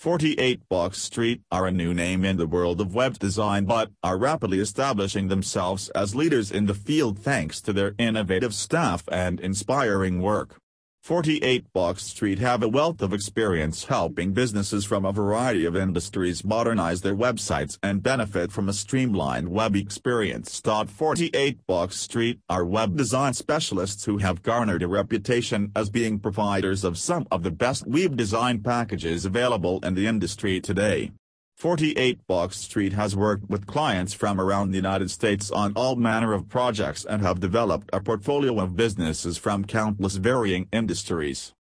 48 Buck Street are a new name in the world of web design but are rapidly establishing themselves as leaders in the field thanks to their innovative staff and inspiring work. 48 Buck Street have a wealth of experience helping businesses from a variety of industries modernize their websites and benefit from a streamlined web experience. 48 Buck Street are web design specialists who have garnered a reputation as being providers of some of the best web design packages available in the industry today. 48 Buck Street has worked with clients from around the United States on all manner of projects and have developed a portfolio of businesses from countless varying industries.